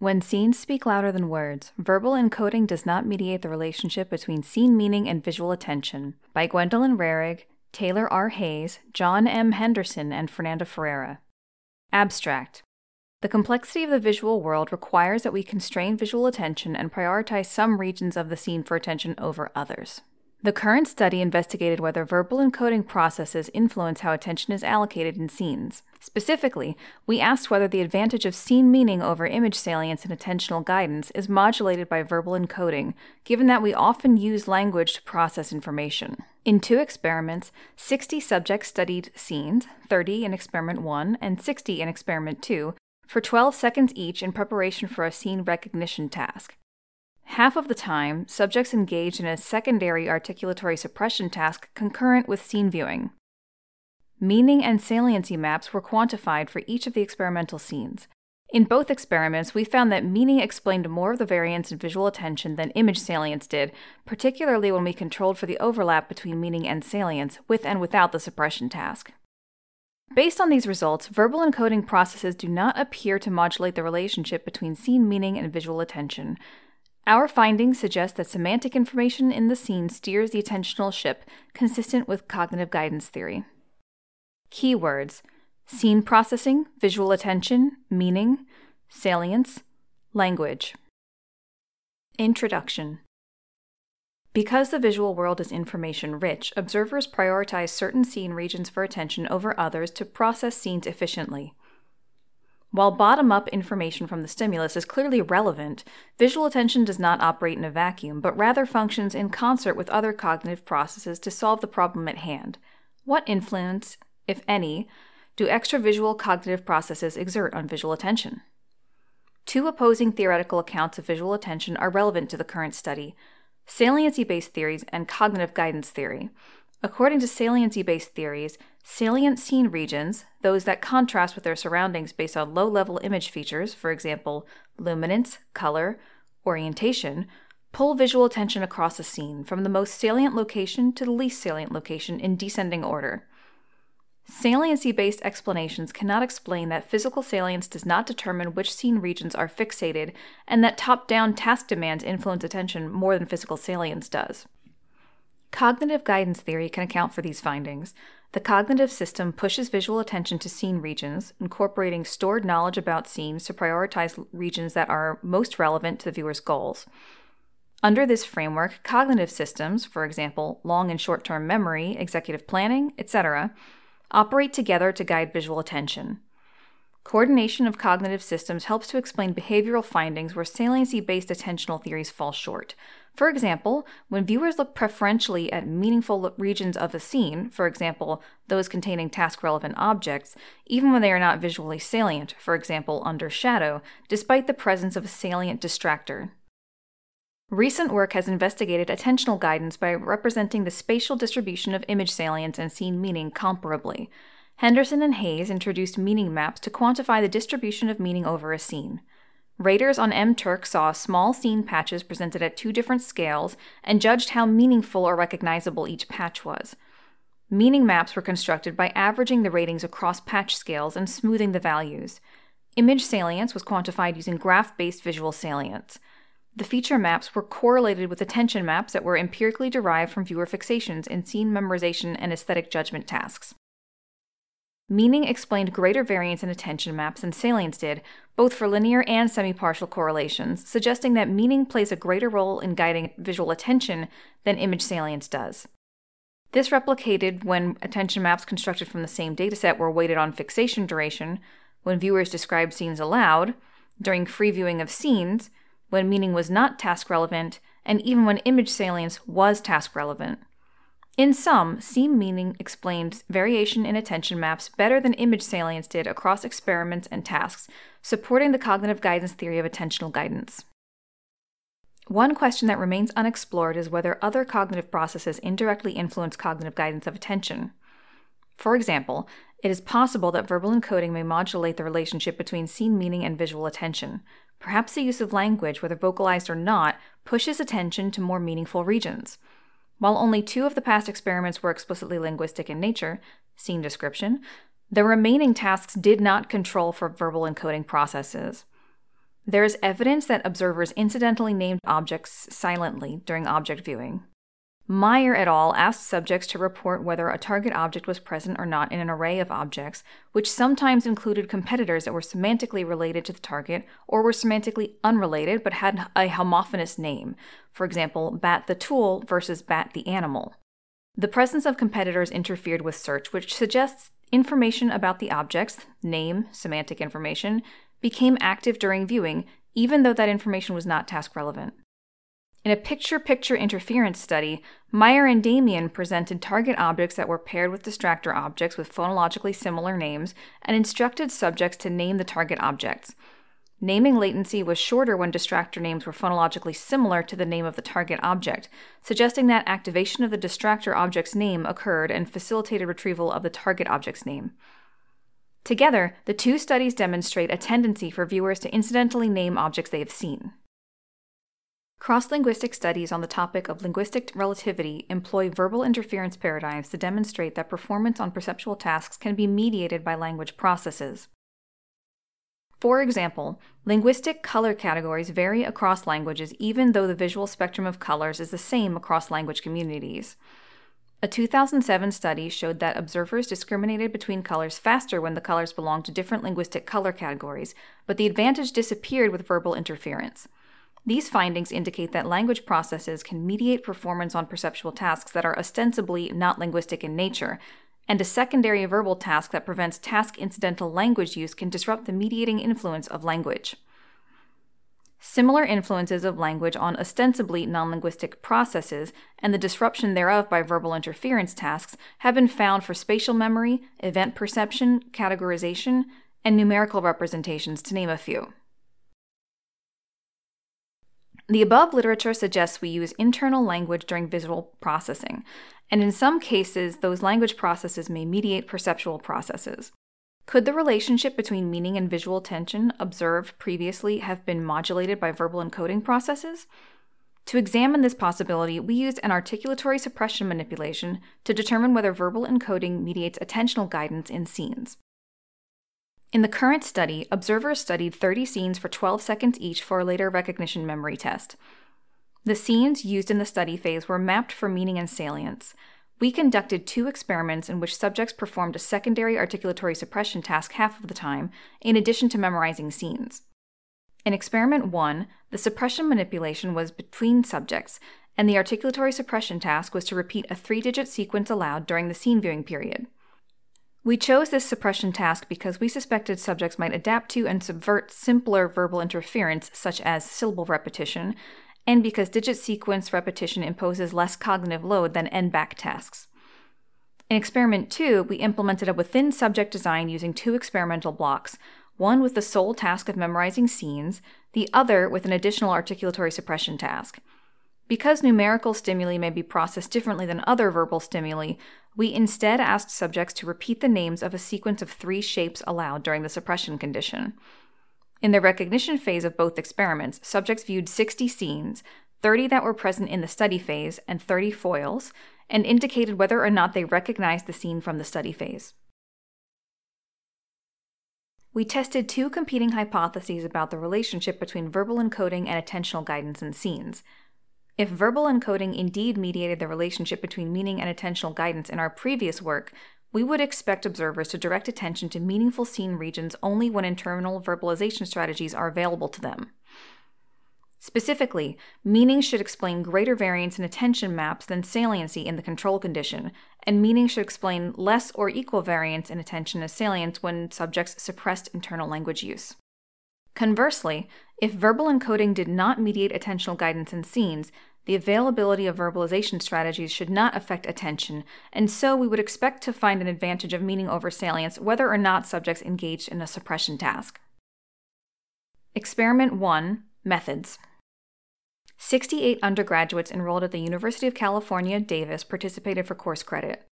When scenes speak louder than words, verbal encoding does not mediate the relationship between scene meaning and visual attention. By Gwendolyn Rehrig, Taylor R. Hayes, John M. Henderson, and Fernanda Ferreira. Abstract. The complexity of the visual world requires that we constrain visual attention and prioritize some regions of the scene for attention over others. The current study investigated whether verbal encoding processes influence how attention is allocated in scenes. Specifically, we asked whether the advantage of scene meaning over image salience and attentional guidance is modulated by verbal encoding, given that we often use language to process information. In two experiments, 60 subjects studied scenes, 30 in experiment 1 and 60 in experiment 2, for 12 seconds each in preparation for a scene recognition task. Half of the time, subjects engaged in a secondary articulatory suppression task concurrent with scene viewing. Meaning and saliency maps were quantified for each of the experimental scenes. In both experiments, we found that meaning explained more of the variance in visual attention than image salience did, particularly when we controlled for the overlap between meaning and salience, with and without the suppression task. Based on these results, verbal encoding processes do not appear to modulate the relationship between scene meaning and visual attention. Our findings suggest that semantic information in the scene steers the attentional ship, consistent with cognitive guidance theory. Keywords scene processing, visual attention, meaning, salience, language. Introduction Because the visual world is information rich, observers prioritize certain scene regions for attention over others to process scenes efficiently. While bottom up information from the stimulus is clearly relevant, visual attention does not operate in a vacuum, but rather functions in concert with other cognitive processes to solve the problem at hand. What influence, if any, do extravisual cognitive processes exert on visual attention? Two opposing theoretical accounts of visual attention are relevant to the current study saliency based theories and cognitive guidance theory. According to saliency based theories, salient scene regions, those that contrast with their surroundings based on low level image features, for example, luminance, color, orientation, pull visual attention across a scene from the most salient location to the least salient location in descending order. Saliency based explanations cannot explain that physical salience does not determine which scene regions are fixated and that top down task demands influence attention more than physical salience does. Cognitive guidance theory can account for these findings. The cognitive system pushes visual attention to scene regions, incorporating stored knowledge about scenes to prioritize regions that are most relevant to the viewer's goals. Under this framework, cognitive systems, for example, long and short term memory, executive planning, etc., operate together to guide visual attention. Coordination of cognitive systems helps to explain behavioral findings where saliency based attentional theories fall short. For example, when viewers look preferentially at meaningful regions of a scene, for example, those containing task relevant objects, even when they are not visually salient, for example, under shadow, despite the presence of a salient distractor. Recent work has investigated attentional guidance by representing the spatial distribution of image salience and scene meaning comparably. Henderson and Hayes introduced meaning maps to quantify the distribution of meaning over a scene. Raters on M. Turk saw small scene patches presented at two different scales and judged how meaningful or recognizable each patch was. Meaning maps were constructed by averaging the ratings across patch scales and smoothing the values. Image salience was quantified using graph based visual salience. The feature maps were correlated with attention maps that were empirically derived from viewer fixations in scene memorization and aesthetic judgment tasks. Meaning explained greater variance in attention maps than salience did, both for linear and semi partial correlations, suggesting that meaning plays a greater role in guiding visual attention than image salience does. This replicated when attention maps constructed from the same dataset were weighted on fixation duration, when viewers described scenes aloud, during free viewing of scenes, when meaning was not task relevant, and even when image salience was task relevant. In sum, scene meaning explains variation in attention maps better than image salience did across experiments and tasks, supporting the cognitive guidance theory of attentional guidance. One question that remains unexplored is whether other cognitive processes indirectly influence cognitive guidance of attention. For example, it is possible that verbal encoding may modulate the relationship between scene meaning and visual attention. Perhaps the use of language, whether vocalized or not, pushes attention to more meaningful regions. While only two of the past experiments were explicitly linguistic in nature, scene description, the remaining tasks did not control for verbal encoding processes. There is evidence that observers incidentally named objects silently during object viewing. Meyer et al. asked subjects to report whether a target object was present or not in an array of objects, which sometimes included competitors that were semantically related to the target or were semantically unrelated but had a homophonous name. For example, bat the tool versus bat the animal. The presence of competitors interfered with search, which suggests information about the objects, name, semantic information, became active during viewing, even though that information was not task relevant. In a picture picture interference study, Meyer and Damian presented target objects that were paired with distractor objects with phonologically similar names and instructed subjects to name the target objects. Naming latency was shorter when distractor names were phonologically similar to the name of the target object, suggesting that activation of the distractor object's name occurred and facilitated retrieval of the target object's name. Together, the two studies demonstrate a tendency for viewers to incidentally name objects they have seen. Cross linguistic studies on the topic of linguistic relativity employ verbal interference paradigms to demonstrate that performance on perceptual tasks can be mediated by language processes. For example, linguistic color categories vary across languages even though the visual spectrum of colors is the same across language communities. A 2007 study showed that observers discriminated between colors faster when the colors belonged to different linguistic color categories, but the advantage disappeared with verbal interference. These findings indicate that language processes can mediate performance on perceptual tasks that are ostensibly not linguistic in nature, and a secondary verbal task that prevents task incidental language use can disrupt the mediating influence of language. Similar influences of language on ostensibly non linguistic processes and the disruption thereof by verbal interference tasks have been found for spatial memory, event perception, categorization, and numerical representations, to name a few. The above literature suggests we use internal language during visual processing, and in some cases, those language processes may mediate perceptual processes. Could the relationship between meaning and visual attention observed previously have been modulated by verbal encoding processes? To examine this possibility, we used an articulatory suppression manipulation to determine whether verbal encoding mediates attentional guidance in scenes. In the current study, observers studied 30 scenes for 12 seconds each for a later recognition memory test. The scenes used in the study phase were mapped for meaning and salience. We conducted two experiments in which subjects performed a secondary articulatory suppression task half of the time, in addition to memorizing scenes. In experiment 1, the suppression manipulation was between subjects, and the articulatory suppression task was to repeat a three digit sequence aloud during the scene viewing period. We chose this suppression task because we suspected subjects might adapt to and subvert simpler verbal interference, such as syllable repetition, and because digit sequence repetition imposes less cognitive load than n-back tasks. In experiment 2, we implemented a within subject design using two experimental blocks, one with the sole task of memorizing scenes, the other with an additional articulatory suppression task. Because numerical stimuli may be processed differently than other verbal stimuli, we instead asked subjects to repeat the names of a sequence of three shapes aloud during the suppression condition. In the recognition phase of both experiments, subjects viewed 60 scenes, 30 that were present in the study phase, and 30 foils, and indicated whether or not they recognized the scene from the study phase. We tested two competing hypotheses about the relationship between verbal encoding and attentional guidance in scenes. If verbal encoding indeed mediated the relationship between meaning and attentional guidance in our previous work, we would expect observers to direct attention to meaningful scene regions only when internal verbalization strategies are available to them. Specifically, meaning should explain greater variance in attention maps than saliency in the control condition, and meaning should explain less or equal variance in attention as salience when subjects suppressed internal language use. Conversely, if verbal encoding did not mediate attentional guidance in scenes, the availability of verbalization strategies should not affect attention, and so we would expect to find an advantage of meaning over salience whether or not subjects engaged in a suppression task. Experiment 1 Methods 68 undergraduates enrolled at the University of California, Davis participated for course credit.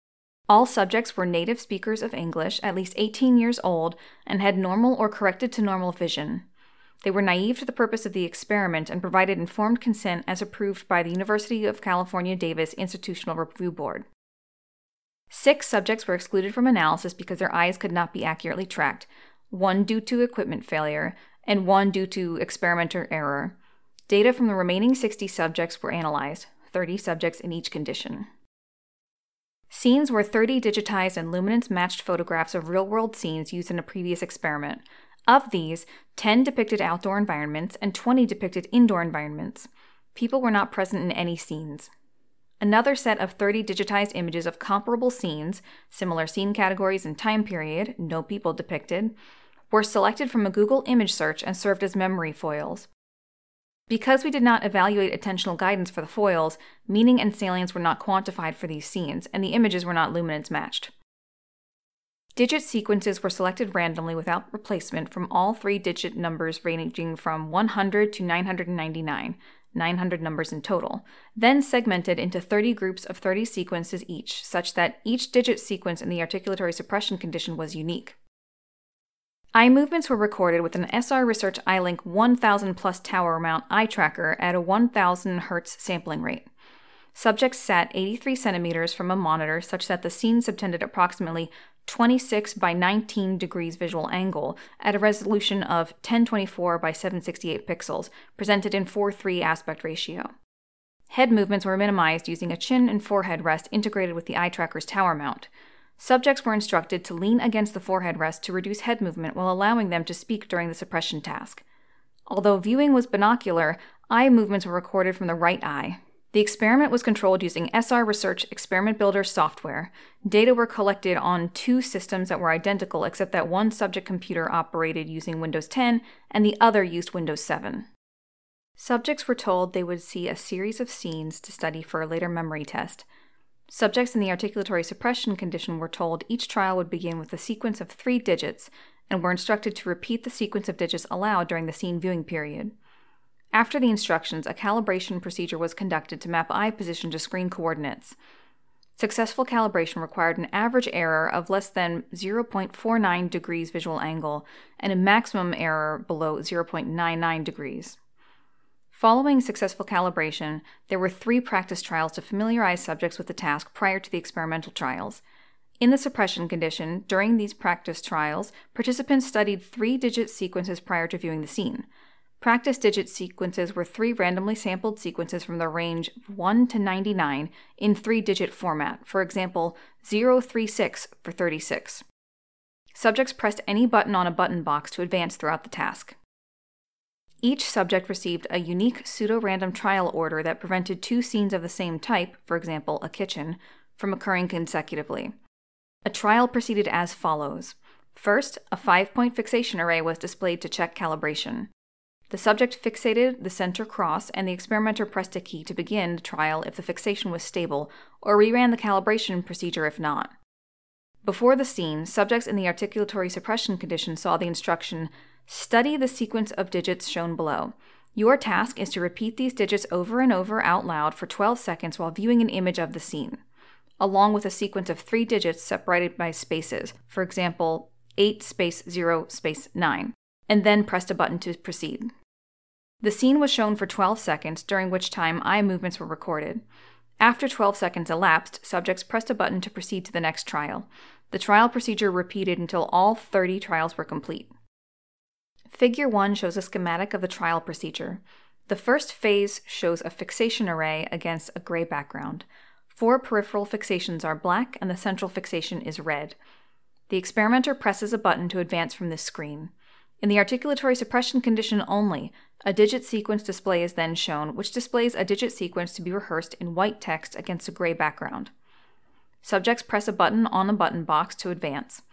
All subjects were native speakers of English, at least 18 years old, and had normal or corrected to normal vision. They were naive to the purpose of the experiment and provided informed consent as approved by the University of California Davis Institutional Review Board. Six subjects were excluded from analysis because their eyes could not be accurately tracked, one due to equipment failure, and one due to experimenter error. Data from the remaining 60 subjects were analyzed, 30 subjects in each condition. Scenes were 30 digitized and luminance matched photographs of real world scenes used in a previous experiment. Of these, 10 depicted outdoor environments and 20 depicted indoor environments. People were not present in any scenes. Another set of 30 digitized images of comparable scenes, similar scene categories and time period, no people depicted, were selected from a Google image search and served as memory foils. Because we did not evaluate attentional guidance for the foils, meaning and salience were not quantified for these scenes, and the images were not luminance matched. Digit sequences were selected randomly without replacement from all three digit numbers ranging from 100 to 999, 900 numbers in total, then segmented into 30 groups of 30 sequences each, such that each digit sequence in the articulatory suppression condition was unique. Eye movements were recorded with an SR Research EyeLink 1000 plus tower mount eye tracker at a 1000 Hz sampling rate. Subjects sat 83 centimeters from a monitor such that the scene subtended approximately 26 by 19 degrees visual angle at a resolution of 1024 by 768 pixels, presented in 4 3 aspect ratio. Head movements were minimized using a chin and forehead rest integrated with the eye tracker's tower mount. Subjects were instructed to lean against the forehead rest to reduce head movement while allowing them to speak during the suppression task. Although viewing was binocular, eye movements were recorded from the right eye. The experiment was controlled using SR Research Experiment Builder software. Data were collected on two systems that were identical except that one subject computer operated using Windows 10 and the other used Windows 7. Subjects were told they would see a series of scenes to study for a later memory test. Subjects in the articulatory suppression condition were told each trial would begin with a sequence of three digits and were instructed to repeat the sequence of digits aloud during the scene viewing period. After the instructions, a calibration procedure was conducted to map eye position to screen coordinates. Successful calibration required an average error of less than 0.49 degrees visual angle and a maximum error below 0.99 degrees. Following successful calibration, there were three practice trials to familiarize subjects with the task prior to the experimental trials. In the suppression condition, during these practice trials, participants studied three digit sequences prior to viewing the scene. Practice digit sequences were three randomly sampled sequences from the range 1 to 99 in three digit format, for example, 036 for 36. Subjects pressed any button on a button box to advance throughout the task. Each subject received a unique pseudo random trial order that prevented two scenes of the same type, for example, a kitchen, from occurring consecutively. A trial proceeded as follows First, a five point fixation array was displayed to check calibration. The subject fixated the center cross, and the experimenter pressed a key to begin the trial if the fixation was stable, or reran the calibration procedure if not. Before the scene, subjects in the articulatory suppression condition saw the instruction Study the sequence of digits shown below. Your task is to repeat these digits over and over out loud for 12 seconds while viewing an image of the scene, along with a sequence of three digits separated by spaces, for example, 8 space 0 space 9, and then pressed a button to proceed. The scene was shown for 12 seconds, during which time eye movements were recorded. After 12 seconds elapsed, subjects pressed a button to proceed to the next trial. The trial procedure repeated until all 30 trials were complete. Figure 1 shows a schematic of the trial procedure. The first phase shows a fixation array against a gray background. Four peripheral fixations are black and the central fixation is red. The experimenter presses a button to advance from this screen. In the articulatory suppression condition only, a digit sequence display is then shown, which displays a digit sequence to be rehearsed in white text against a gray background. Subjects press a button on the button box to advance.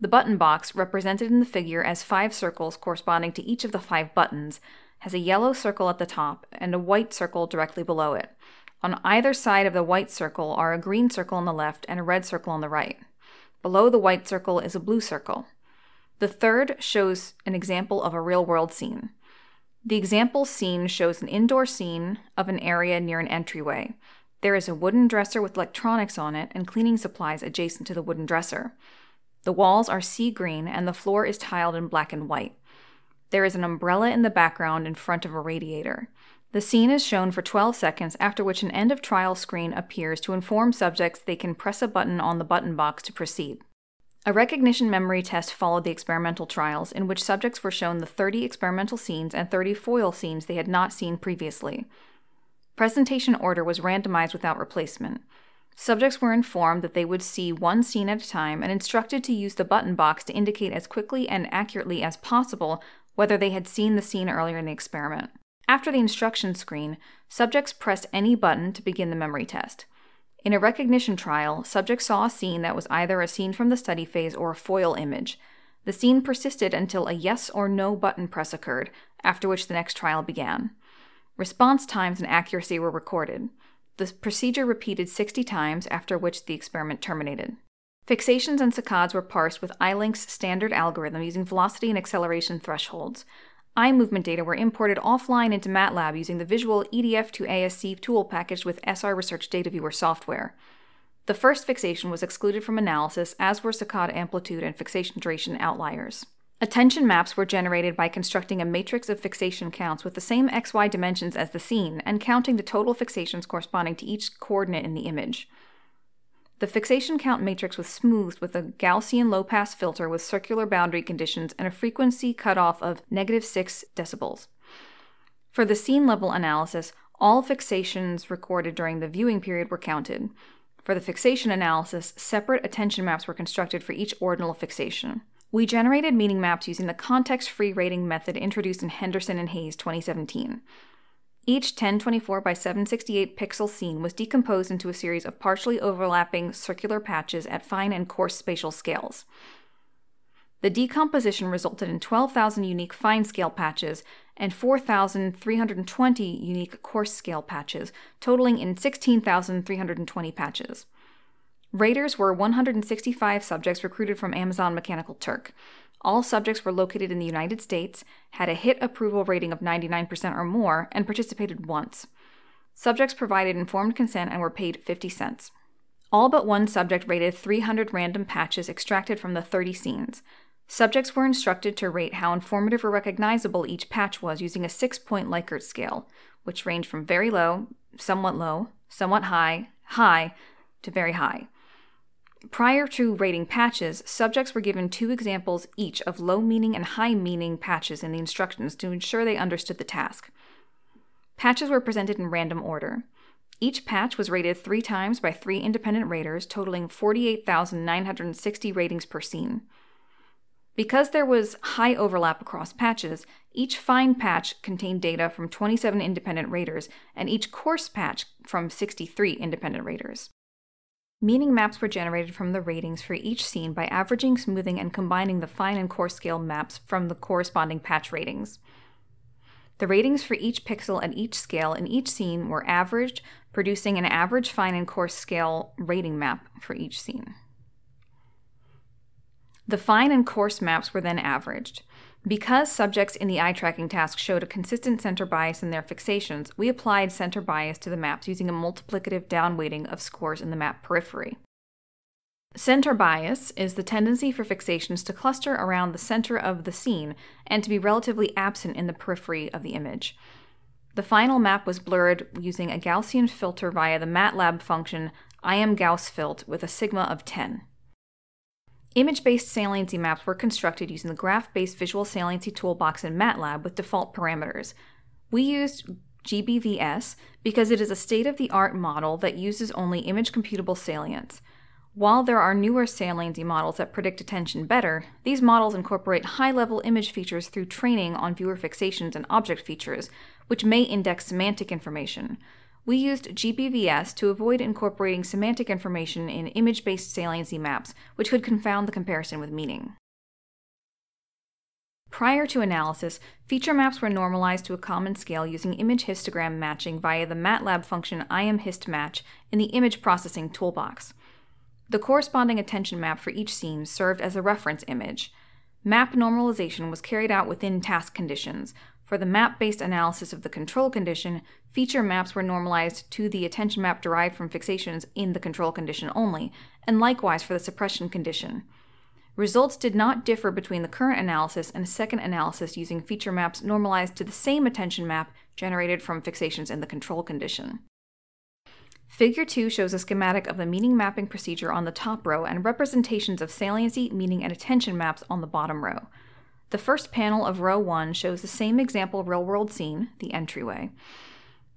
The button box, represented in the figure as five circles corresponding to each of the five buttons, has a yellow circle at the top and a white circle directly below it. On either side of the white circle are a green circle on the left and a red circle on the right. Below the white circle is a blue circle. The third shows an example of a real world scene. The example scene shows an indoor scene of an area near an entryway. There is a wooden dresser with electronics on it and cleaning supplies adjacent to the wooden dresser. The walls are sea green and the floor is tiled in black and white. There is an umbrella in the background in front of a radiator. The scene is shown for 12 seconds, after which an end of trial screen appears to inform subjects they can press a button on the button box to proceed. A recognition memory test followed the experimental trials, in which subjects were shown the 30 experimental scenes and 30 foil scenes they had not seen previously. Presentation order was randomized without replacement. Subjects were informed that they would see one scene at a time and instructed to use the button box to indicate as quickly and accurately as possible whether they had seen the scene earlier in the experiment. After the instruction screen, subjects pressed any button to begin the memory test. In a recognition trial, subjects saw a scene that was either a scene from the study phase or a foil image. The scene persisted until a yes or no button press occurred, after which the next trial began. Response times and accuracy were recorded. The procedure repeated 60 times, after which the experiment terminated. Fixations and saccades were parsed with EyeLink's standard algorithm using velocity and acceleration thresholds. Eye movement data were imported offline into MATLAB using the Visual EDF to ASC tool packaged with SR Research Data Viewer software. The first fixation was excluded from analysis, as were saccade amplitude and fixation duration outliers. Attention maps were generated by constructing a matrix of fixation counts with the same xy dimensions as the scene and counting the total fixations corresponding to each coordinate in the image. The fixation count matrix was smoothed with a Gaussian low pass filter with circular boundary conditions and a frequency cutoff of negative 6 decibels. For the scene level analysis, all fixations recorded during the viewing period were counted. For the fixation analysis, separate attention maps were constructed for each ordinal fixation. We generated meaning maps using the context free rating method introduced in Henderson and Hayes 2017. Each 1024 by 768 pixel scene was decomposed into a series of partially overlapping circular patches at fine and coarse spatial scales. The decomposition resulted in 12,000 unique fine scale patches and 4,320 unique coarse scale patches, totaling in 16,320 patches. Raters were 165 subjects recruited from Amazon Mechanical Turk. All subjects were located in the United States, had a HIT approval rating of 99% or more, and participated once. Subjects provided informed consent and were paid 50 cents. All but one subject rated 300 random patches extracted from the 30 scenes. Subjects were instructed to rate how informative or recognizable each patch was using a six point Likert scale, which ranged from very low, somewhat low, somewhat high, high, to very high. Prior to rating patches, subjects were given two examples each of low meaning and high meaning patches in the instructions to ensure they understood the task. Patches were presented in random order. Each patch was rated three times by three independent raters, totaling 48,960 ratings per scene. Because there was high overlap across patches, each fine patch contained data from 27 independent raters, and each coarse patch from 63 independent raters. Meaning maps were generated from the ratings for each scene by averaging, smoothing, and combining the fine and coarse scale maps from the corresponding patch ratings. The ratings for each pixel at each scale in each scene were averaged, producing an average fine and coarse scale rating map for each scene. The fine and coarse maps were then averaged. Because subjects in the eye tracking task showed a consistent center bias in their fixations, we applied center bias to the maps using a multiplicative downweighting of scores in the map periphery. Center bias is the tendency for fixations to cluster around the center of the scene and to be relatively absent in the periphery of the image. The final map was blurred using a Gaussian filter via the MATLAB function IMGaussFilt with a sigma of 10. Image based saliency maps were constructed using the graph based visual saliency toolbox in MATLAB with default parameters. We used GBVS because it is a state of the art model that uses only image computable salience. While there are newer saliency models that predict attention better, these models incorporate high level image features through training on viewer fixations and object features, which may index semantic information. We used GBVS to avoid incorporating semantic information in image based saliency maps, which could confound the comparison with meaning. Prior to analysis, feature maps were normalized to a common scale using image histogram matching via the MATLAB function IMHistMatch in the image processing toolbox. The corresponding attention map for each scene served as a reference image. Map normalization was carried out within task conditions, for the map based analysis of the control condition, feature maps were normalized to the attention map derived from fixations in the control condition only, and likewise for the suppression condition. Results did not differ between the current analysis and a second analysis using feature maps normalized to the same attention map generated from fixations in the control condition. Figure 2 shows a schematic of the meaning mapping procedure on the top row and representations of saliency, meaning, and attention maps on the bottom row. The first panel of row 1 shows the same example real world scene, the entryway.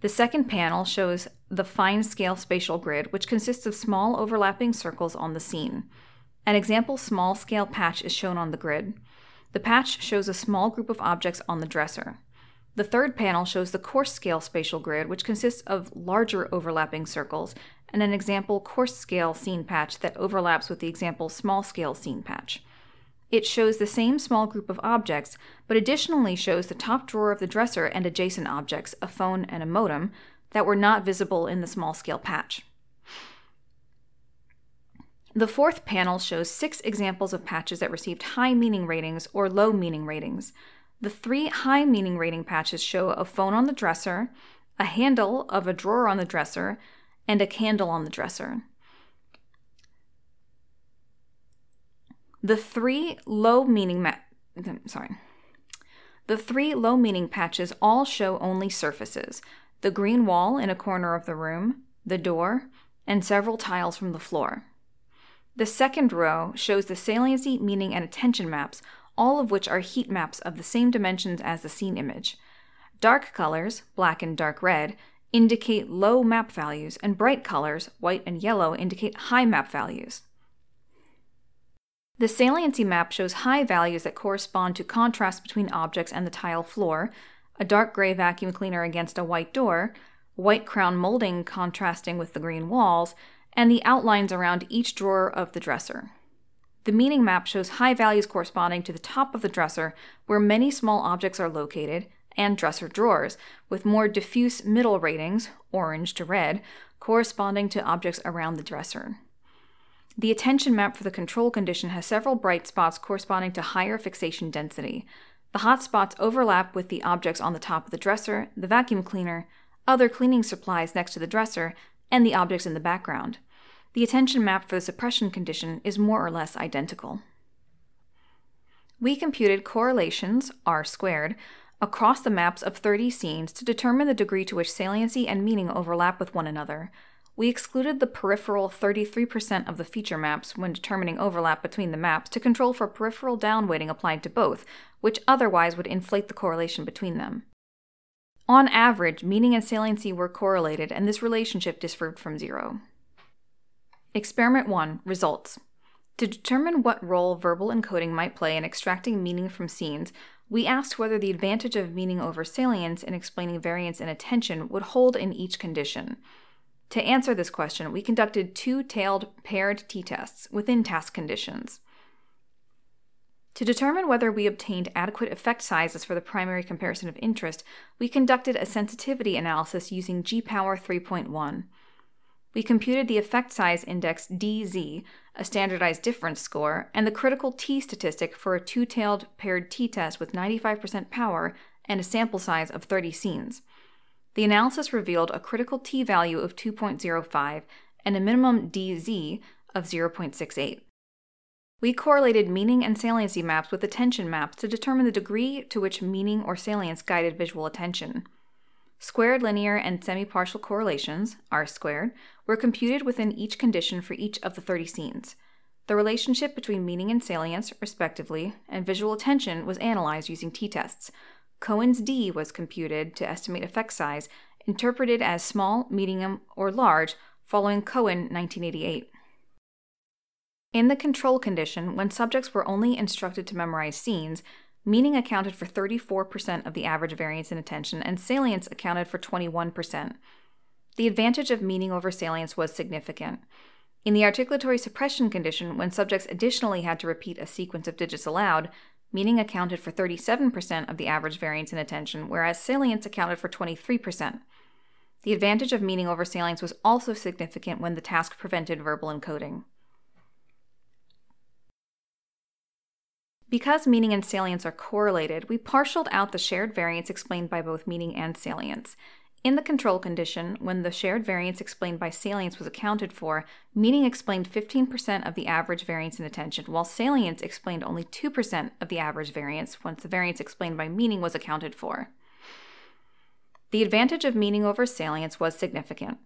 The second panel shows the fine scale spatial grid, which consists of small overlapping circles on the scene. An example small scale patch is shown on the grid. The patch shows a small group of objects on the dresser. The third panel shows the coarse scale spatial grid, which consists of larger overlapping circles, and an example coarse scale scene patch that overlaps with the example small scale scene patch. It shows the same small group of objects, but additionally shows the top drawer of the dresser and adjacent objects, a phone and a modem, that were not visible in the small scale patch. The fourth panel shows six examples of patches that received high meaning ratings or low meaning ratings. The three high meaning rating patches show a phone on the dresser, a handle of a drawer on the dresser, and a candle on the dresser. The three low meaning ma- sorry. The three low meaning patches all show only surfaces the green wall in a corner of the room, the door, and several tiles from the floor. The second row shows the saliency, meaning, and attention maps all of which are heat maps of the same dimensions as the scene image. Dark colors, black and dark red, indicate low map values, and bright colors, white and yellow, indicate high map values. The saliency map shows high values that correspond to contrast between objects and the tile floor, a dark gray vacuum cleaner against a white door, white crown molding contrasting with the green walls, and the outlines around each drawer of the dresser. The meaning map shows high values corresponding to the top of the dresser, where many small objects are located, and dresser drawers, with more diffuse middle ratings, orange to red, corresponding to objects around the dresser. The attention map for the control condition has several bright spots corresponding to higher fixation density. The hot spots overlap with the objects on the top of the dresser, the vacuum cleaner, other cleaning supplies next to the dresser, and the objects in the background the attention map for the suppression condition is more or less identical. We computed correlations, r squared, across the maps of 30 scenes to determine the degree to which saliency and meaning overlap with one another. We excluded the peripheral 33% of the feature maps when determining overlap between the maps to control for peripheral downweighting applied to both, which otherwise would inflate the correlation between them. On average, meaning and saliency were correlated, and this relationship differed from zero. Experiment 1 Results. To determine what role verbal encoding might play in extracting meaning from scenes, we asked whether the advantage of meaning over salience in explaining variance in attention would hold in each condition. To answer this question, we conducted two tailed paired t tests within task conditions. To determine whether we obtained adequate effect sizes for the primary comparison of interest, we conducted a sensitivity analysis using G-Power 3.1 we computed the effect size index DZ, a standardized difference score, and the critical t statistic for a two tailed paired t test with 95% power and a sample size of 30 scenes. The analysis revealed a critical t value of 2.05 and a minimum DZ of 0.68. We correlated meaning and saliency maps with attention maps to determine the degree to which meaning or salience guided visual attention. Squared linear and semi-partial correlations, R squared, were computed within each condition for each of the 30 scenes. The relationship between meaning and salience, respectively, and visual attention was analyzed using t-tests. Cohen's D was computed to estimate effect size, interpreted as small, medium, or large, following Cohen 1988. In the control condition, when subjects were only instructed to memorize scenes, Meaning accounted for 34% of the average variance in attention, and salience accounted for 21%. The advantage of meaning over salience was significant. In the articulatory suppression condition, when subjects additionally had to repeat a sequence of digits aloud, meaning accounted for 37% of the average variance in attention, whereas salience accounted for 23%. The advantage of meaning over salience was also significant when the task prevented verbal encoding. Because meaning and salience are correlated, we partialed out the shared variance explained by both meaning and salience. In the control condition, when the shared variance explained by salience was accounted for, meaning explained 15% of the average variance in attention, while salience explained only 2% of the average variance once the variance explained by meaning was accounted for. The advantage of meaning over salience was significant.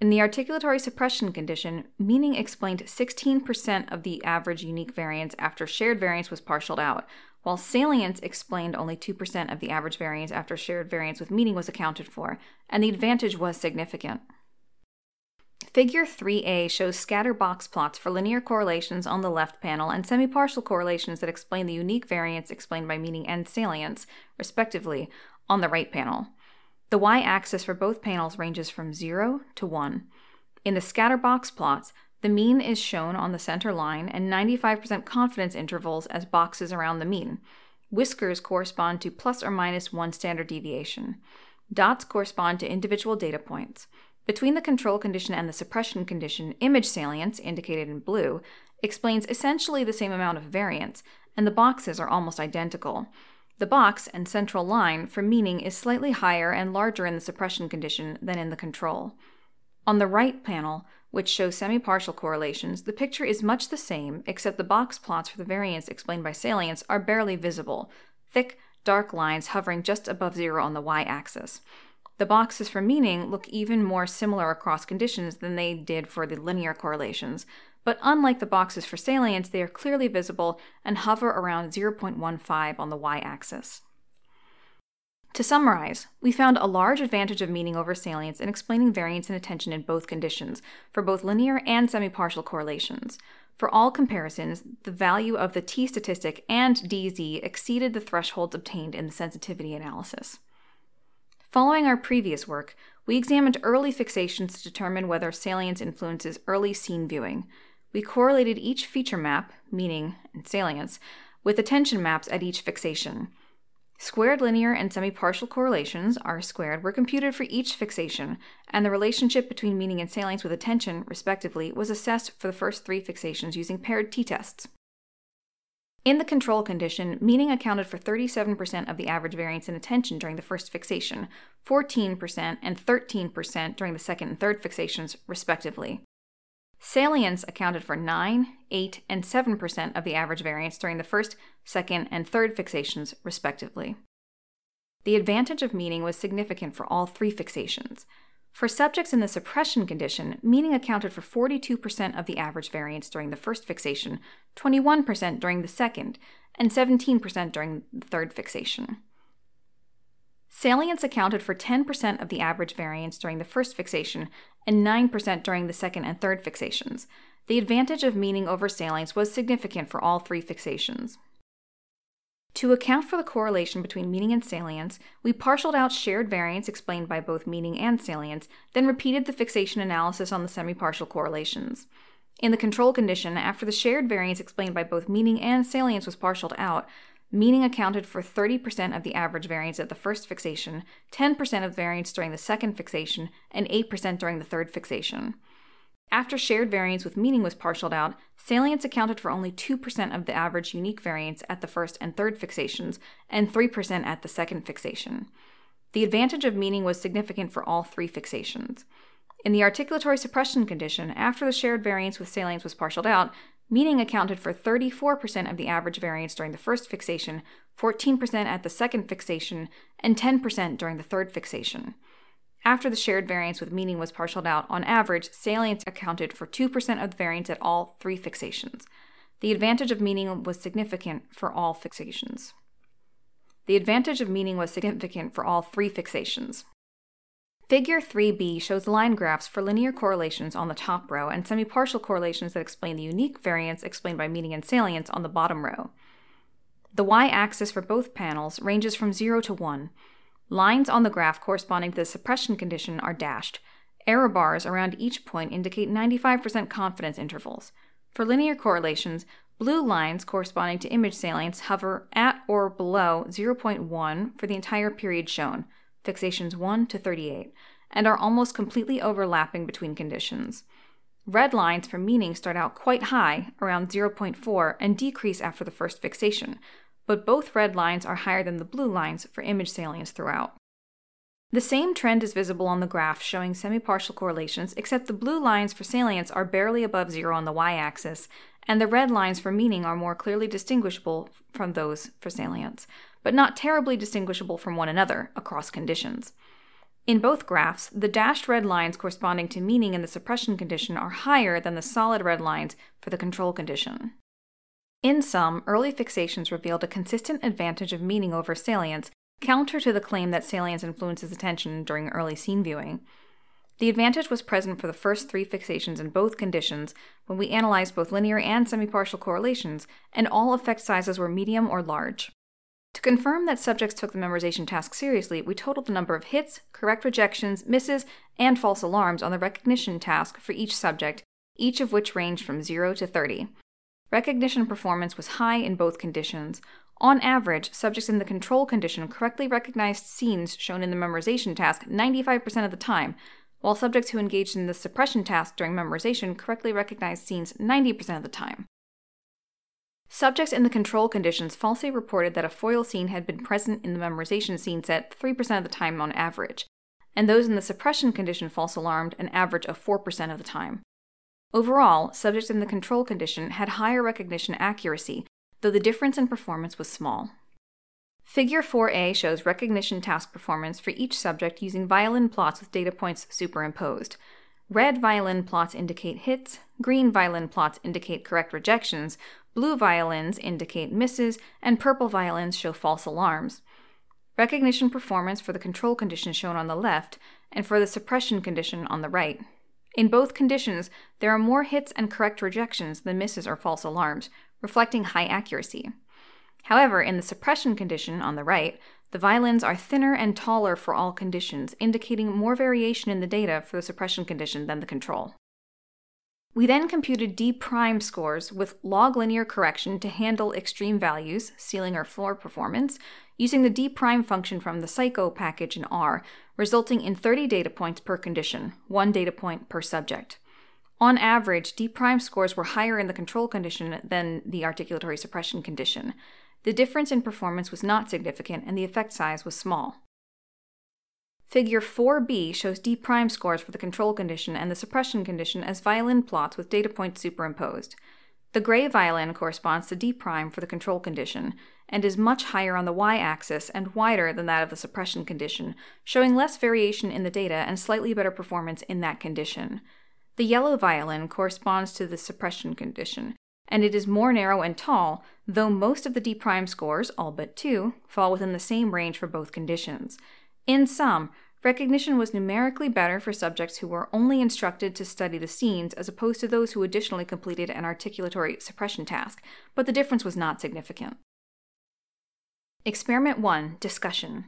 In the articulatory suppression condition, meaning explained 16% of the average unique variance after shared variance was partialed out, while salience explained only 2% of the average variance after shared variance with meaning was accounted for, and the advantage was significant. Figure 3a shows scatter box plots for linear correlations on the left panel and semi-partial correlations that explain the unique variance explained by meaning and salience, respectively, on the right panel. The y-axis for both panels ranges from 0 to 1. In the scatter box plots, the mean is shown on the center line and 95% confidence intervals as boxes around the mean. Whiskers correspond to plus or minus one standard deviation. Dots correspond to individual data points. Between the control condition and the suppression condition, image salience, indicated in blue, explains essentially the same amount of variance, and the boxes are almost identical. The box and central line for meaning is slightly higher and larger in the suppression condition than in the control. On the right panel, which show semi-partial correlations, the picture is much the same, except the box plots for the variance explained by salience are barely visible, thick, dark lines hovering just above zero on the y-axis. The boxes for meaning look even more similar across conditions than they did for the linear correlations, but unlike the boxes for salience, they are clearly visible and hover around 0.15 on the y-axis. To summarize, we found a large advantage of meaning over salience in explaining variance in attention in both conditions, for both linear and semi-partial correlations. For all comparisons, the value of the t statistic and dz exceeded the thresholds obtained in the sensitivity analysis. Following our previous work, we examined early fixations to determine whether salience influences early scene viewing. We correlated each feature map, meaning and salience, with attention maps at each fixation. Squared linear and semi-partial correlations, R squared, were computed for each fixation, and the relationship between meaning and salience with attention, respectively, was assessed for the first three fixations using paired t-tests. In the control condition, meaning accounted for 37% of the average variance in attention during the first fixation, 14% and 13% during the second and third fixations, respectively. Salience accounted for 9, 8, and 7% of the average variance during the first, second, and third fixations, respectively. The advantage of meaning was significant for all three fixations. For subjects in the suppression condition, meaning accounted for 42% of the average variance during the first fixation, 21% during the second, and 17% during the third fixation. Salience accounted for 10% of the average variance during the first fixation and 9% during the second and third fixations. The advantage of meaning over salience was significant for all three fixations. To account for the correlation between meaning and salience, we partialed out shared variance explained by both meaning and salience, then repeated the fixation analysis on the semi-partial correlations. In the control condition, after the shared variance explained by both meaning and salience was partialed out, meaning accounted for 30% of the average variance at the first fixation, 10% of variance during the second fixation, and 8% during the third fixation. After shared variance with meaning was partialed out, salience accounted for only 2% of the average unique variance at the first and third fixations, and 3% at the second fixation. The advantage of meaning was significant for all three fixations. In the articulatory suppression condition, after the shared variance with salience was partialed out, meaning accounted for 34% of the average variance during the first fixation, 14% at the second fixation, and 10% during the third fixation. After the shared variance with meaning was partialed out, on average, salience accounted for 2% of the variance at all three fixations. The advantage of meaning was significant for all fixations. The advantage of meaning was significant for all three fixations. Figure 3b shows line graphs for linear correlations on the top row and semi-partial correlations that explain the unique variance explained by meaning and salience on the bottom row. The y-axis for both panels ranges from 0 to 1. Lines on the graph corresponding to the suppression condition are dashed. Error bars around each point indicate 95% confidence intervals. For linear correlations, blue lines corresponding to image salience hover at or below 0.1 for the entire period shown fixations 1 to 38, and are almost completely overlapping between conditions. Red lines for meaning start out quite high, around 0.4, and decrease after the first fixation, but both red lines are higher than the blue lines for image salience throughout. The same trend is visible on the graph showing semi-partial correlations, except the blue lines for salience are barely above zero on the y-axis, and the red lines for meaning are more clearly distinguishable from those for salience, but not terribly distinguishable from one another across conditions. In both graphs, the dashed red lines corresponding to meaning in the suppression condition are higher than the solid red lines for the control condition. In sum, early fixations revealed a consistent advantage of meaning over salience, counter to the claim that salience influences attention during early scene viewing. The advantage was present for the first three fixations in both conditions when we analyzed both linear and semipartial correlations, and all effect sizes were medium or large. To confirm that subjects took the memorization task seriously, we totaled the number of hits, correct rejections, misses, and false alarms on the recognition task for each subject, each of which ranged from 0 to 30. Recognition performance was high in both conditions. On average, subjects in the control condition correctly recognized scenes shown in the memorization task 95% of the time, while subjects who engaged in the suppression task during memorization correctly recognized scenes 90% of the time. Subjects in the control conditions falsely reported that a foil scene had been present in the memorization scene set 3% of the time on average, and those in the suppression condition false alarmed an average of 4% of the time. Overall, subjects in the control condition had higher recognition accuracy, though the difference in performance was small. Figure 4a shows recognition task performance for each subject using violin plots with data points superimposed. Red violin plots indicate hits, green violin plots indicate correct rejections, Blue violins indicate misses, and purple violins show false alarms. Recognition performance for the control condition shown on the left, and for the suppression condition on the right. In both conditions, there are more hits and correct rejections than misses or false alarms, reflecting high accuracy. However, in the suppression condition on the right, the violins are thinner and taller for all conditions, indicating more variation in the data for the suppression condition than the control. We then computed D prime scores with log linear correction to handle extreme values, ceiling or floor performance, using the D prime function from the Psycho package in R, resulting in 30 data points per condition, one data point per subject. On average, D prime scores were higher in the control condition than the articulatory suppression condition. The difference in performance was not significant and the effect size was small. Figure 4b shows D prime scores for the control condition and the suppression condition as violin plots with data points superimposed. The gray violin corresponds to D prime for the control condition and is much higher on the y axis and wider than that of the suppression condition, showing less variation in the data and slightly better performance in that condition. The yellow violin corresponds to the suppression condition, and it is more narrow and tall, though most of the D prime scores, all but two, fall within the same range for both conditions. In sum, recognition was numerically better for subjects who were only instructed to study the scenes as opposed to those who additionally completed an articulatory suppression task, but the difference was not significant. Experiment 1 Discussion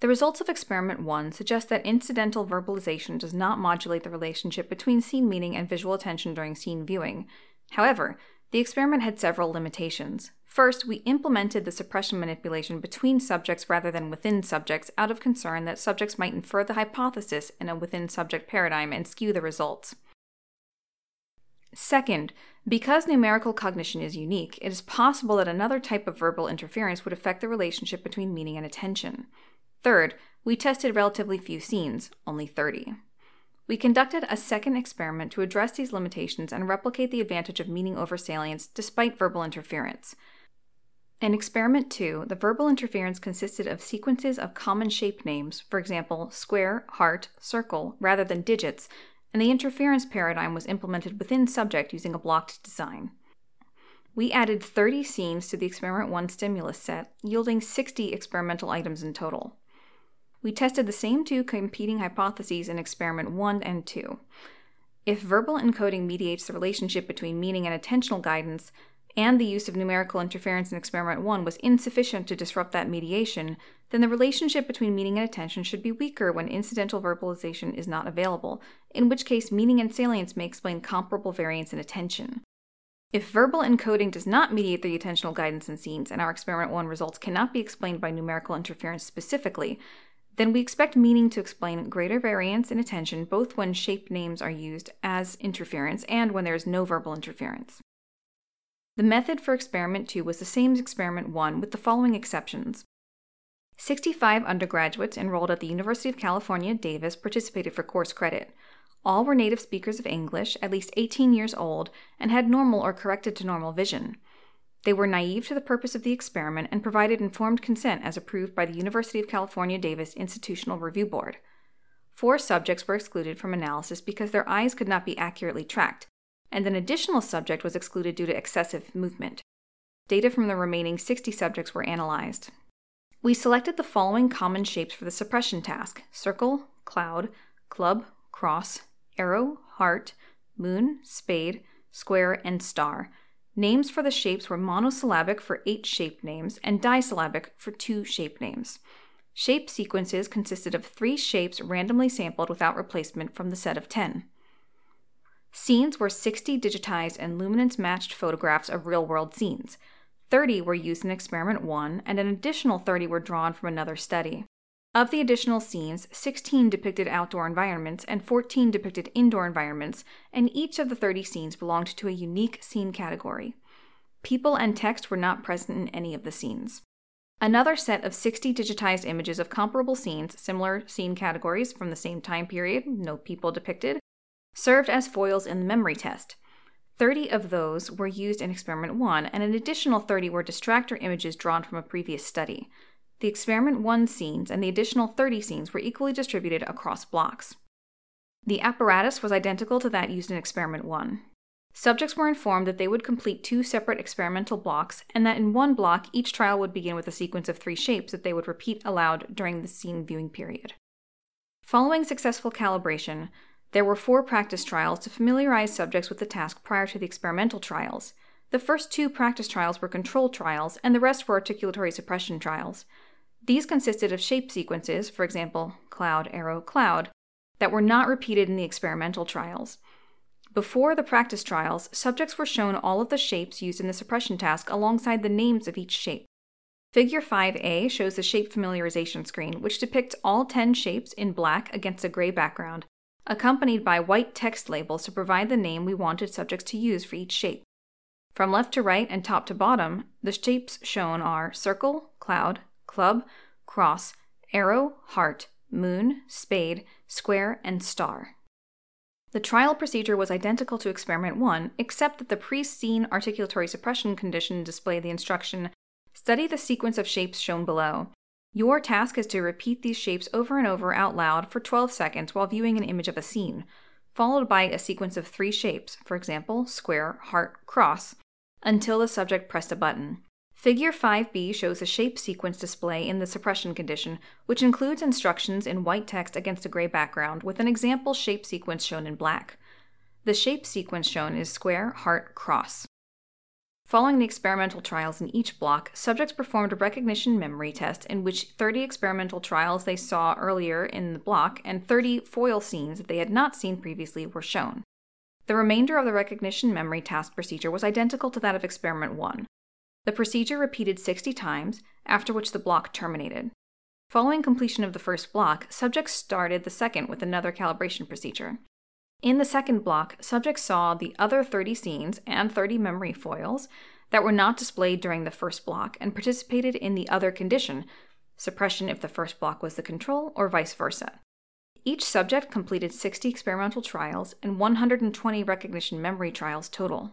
The results of Experiment 1 suggest that incidental verbalization does not modulate the relationship between scene meaning and visual attention during scene viewing. However, the experiment had several limitations. First, we implemented the suppression manipulation between subjects rather than within subjects out of concern that subjects might infer the hypothesis in a within subject paradigm and skew the results. Second, because numerical cognition is unique, it is possible that another type of verbal interference would affect the relationship between meaning and attention. Third, we tested relatively few scenes, only 30. We conducted a second experiment to address these limitations and replicate the advantage of meaning over salience despite verbal interference. In experiment 2, the verbal interference consisted of sequences of common shape names, for example, square, heart, circle, rather than digits, and the interference paradigm was implemented within subject using a blocked design. We added 30 scenes to the experiment 1 stimulus set, yielding 60 experimental items in total. We tested the same two competing hypotheses in experiment 1 and 2. If verbal encoding mediates the relationship between meaning and attentional guidance, and the use of numerical interference in experiment 1 was insufficient to disrupt that mediation, then the relationship between meaning and attention should be weaker when incidental verbalization is not available, in which case meaning and salience may explain comparable variance in attention. If verbal encoding does not mediate the attentional guidance in scenes and our experiment 1 results cannot be explained by numerical interference specifically, then we expect meaning to explain greater variance in attention both when shape names are used as interference and when there is no verbal interference. The method for experiment 2 was the same as experiment 1 with the following exceptions. 65 undergraduates enrolled at the University of California, Davis participated for course credit. All were native speakers of English, at least 18 years old, and had normal or corrected to normal vision. They were naive to the purpose of the experiment and provided informed consent as approved by the University of California Davis Institutional Review Board. four subjects were excluded from analysis because their eyes could not be accurately tracked, and an additional subject was excluded due to excessive movement. Data from the remaining 60 subjects were analyzed. We selected the following common shapes for the suppression task circle, cloud, club, cross, arrow, heart, moon, spade, square, and star. Names for the shapes were monosyllabic for eight shape names and disyllabic for two shape names. Shape sequences consisted of three shapes randomly sampled without replacement from the set of 10. Scenes were 60 digitized and luminance matched photographs of real world scenes. 30 were used in Experiment 1, and an additional 30 were drawn from another study. Of the additional scenes, 16 depicted outdoor environments and 14 depicted indoor environments, and each of the 30 scenes belonged to a unique scene category. People and text were not present in any of the scenes. Another set of 60 digitized images of comparable scenes, similar scene categories from the same time period, no people depicted, served as foils in the memory test. 30 of those were used in Experiment 1, and an additional 30 were distractor images drawn from a previous study. The Experiment 1 scenes and the additional 30 scenes were equally distributed across blocks. The apparatus was identical to that used in Experiment 1. Subjects were informed that they would complete two separate experimental blocks, and that in one block, each trial would begin with a sequence of three shapes that they would repeat aloud during the scene viewing period. Following successful calibration, there were four practice trials to familiarize subjects with the task prior to the experimental trials. The first two practice trials were control trials, and the rest were articulatory suppression trials. These consisted of shape sequences, for example, cloud, arrow, cloud, that were not repeated in the experimental trials. Before the practice trials, subjects were shown all of the shapes used in the suppression task alongside the names of each shape. Figure 5a shows the shape familiarization screen, which depicts all 10 shapes in black against a gray background, accompanied by white text labels to provide the name we wanted subjects to use for each shape. From left to right and top to bottom, the shapes shown are circle, cloud, club, cross, arrow, heart, moon, spade, square, and star. The trial procedure was identical to experiment 1, except that the pre scene articulatory suppression condition displayed the instruction study the sequence of shapes shown below. Your task is to repeat these shapes over and over out loud for 12 seconds while viewing an image of a scene, followed by a sequence of three shapes, for example, square, heart, cross, until the subject pressed a button. Figure 5b shows a shape sequence display in the suppression condition, which includes instructions in white text against a gray background with an example shape sequence shown in black. The shape sequence shown is square, heart, cross. Following the experimental trials in each block, subjects performed a recognition memory test in which 30 experimental trials they saw earlier in the block and 30 foil scenes that they had not seen previously were shown. The remainder of the recognition memory task procedure was identical to that of experiment 1. The procedure repeated 60 times, after which the block terminated. Following completion of the first block, subjects started the second with another calibration procedure. In the second block, subjects saw the other 30 scenes and 30 memory foils that were not displayed during the first block and participated in the other condition, suppression if the first block was the control, or vice versa. Each subject completed 60 experimental trials and 120 recognition memory trials total.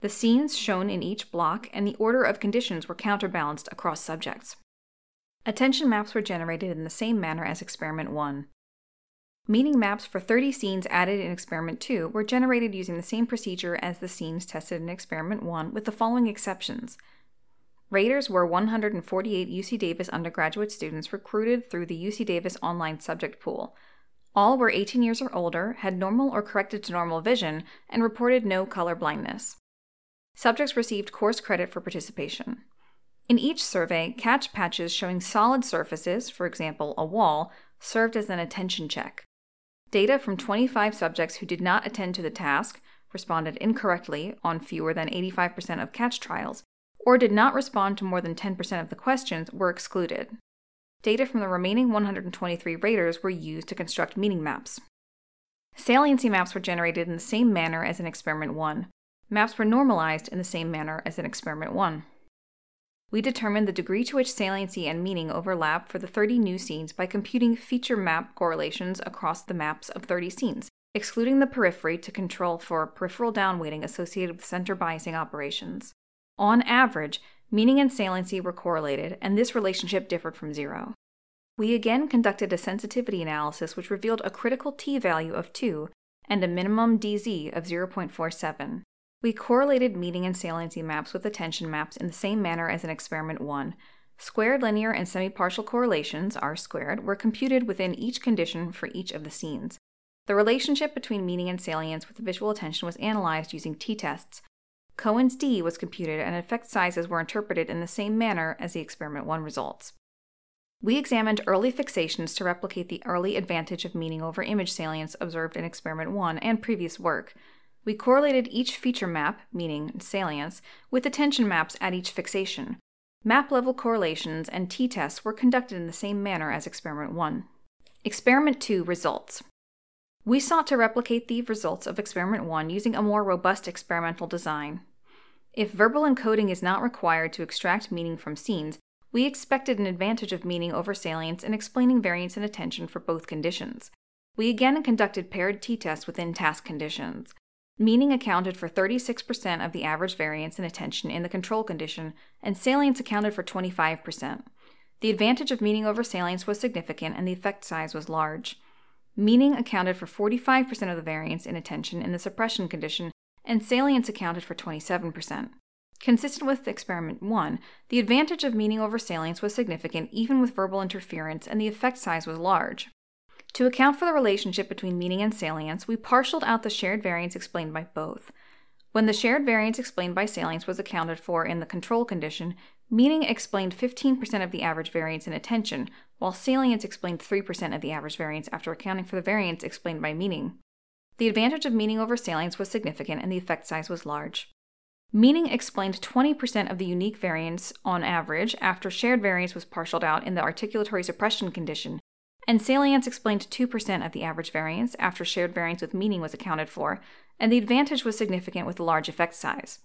The scenes shown in each block and the order of conditions were counterbalanced across subjects. Attention maps were generated in the same manner as Experiment 1. Meaning maps for 30 scenes added in Experiment 2 were generated using the same procedure as the scenes tested in Experiment 1, with the following exceptions. Raters were 148 UC Davis undergraduate students recruited through the UC Davis online subject pool. All were 18 years or older, had normal or corrected to normal vision, and reported no color blindness. Subjects received course credit for participation. In each survey, catch patches showing solid surfaces, for example, a wall, served as an attention check. Data from 25 subjects who did not attend to the task, responded incorrectly on fewer than 85% of catch trials, or did not respond to more than 10% of the questions were excluded. Data from the remaining 123 raters were used to construct meaning maps. Saliency maps were generated in the same manner as in Experiment 1. Maps were normalized in the same manner as in Experiment 1. We determined the degree to which saliency and meaning overlap for the 30 new scenes by computing feature map correlations across the maps of 30 scenes, excluding the periphery to control for peripheral downweighting associated with center biasing operations. On average, meaning and saliency were correlated, and this relationship differed from zero. We again conducted a sensitivity analysis which revealed a critical t value of 2 and a minimum DZ of 0.47. We correlated meaning and saliency maps with attention maps in the same manner as in experiment 1. Squared linear and semi-partial correlations, R squared, were computed within each condition for each of the scenes. The relationship between meaning and salience with visual attention was analyzed using t-tests. Cohen's d was computed and effect sizes were interpreted in the same manner as the experiment 1 results. We examined early fixations to replicate the early advantage of meaning over image salience observed in experiment 1 and previous work. We correlated each feature map, meaning salience, with attention maps at each fixation. Map level correlations and t tests were conducted in the same manner as experiment 1. Experiment 2 results. We sought to replicate the results of experiment 1 using a more robust experimental design. If verbal encoding is not required to extract meaning from scenes, we expected an advantage of meaning over salience in explaining variance in attention for both conditions. We again conducted paired t tests within task conditions. Meaning accounted for 36% of the average variance in attention in the control condition, and salience accounted for 25%. The advantage of meaning over salience was significant and the effect size was large. Meaning accounted for 45% of the variance in attention in the suppression condition, and salience accounted for 27%. Consistent with experiment 1, the advantage of meaning over salience was significant even with verbal interference, and the effect size was large. To account for the relationship between meaning and salience, we partialed out the shared variance explained by both. When the shared variance explained by salience was accounted for in the control condition, meaning explained 15% of the average variance in attention, while salience explained 3% of the average variance after accounting for the variance explained by meaning. The advantage of meaning over salience was significant and the effect size was large. Meaning explained 20% of the unique variance on average after shared variance was partialed out in the articulatory suppression condition, and salience explained 2% of the average variance after shared variance with meaning was accounted for, and the advantage was significant with large effect size.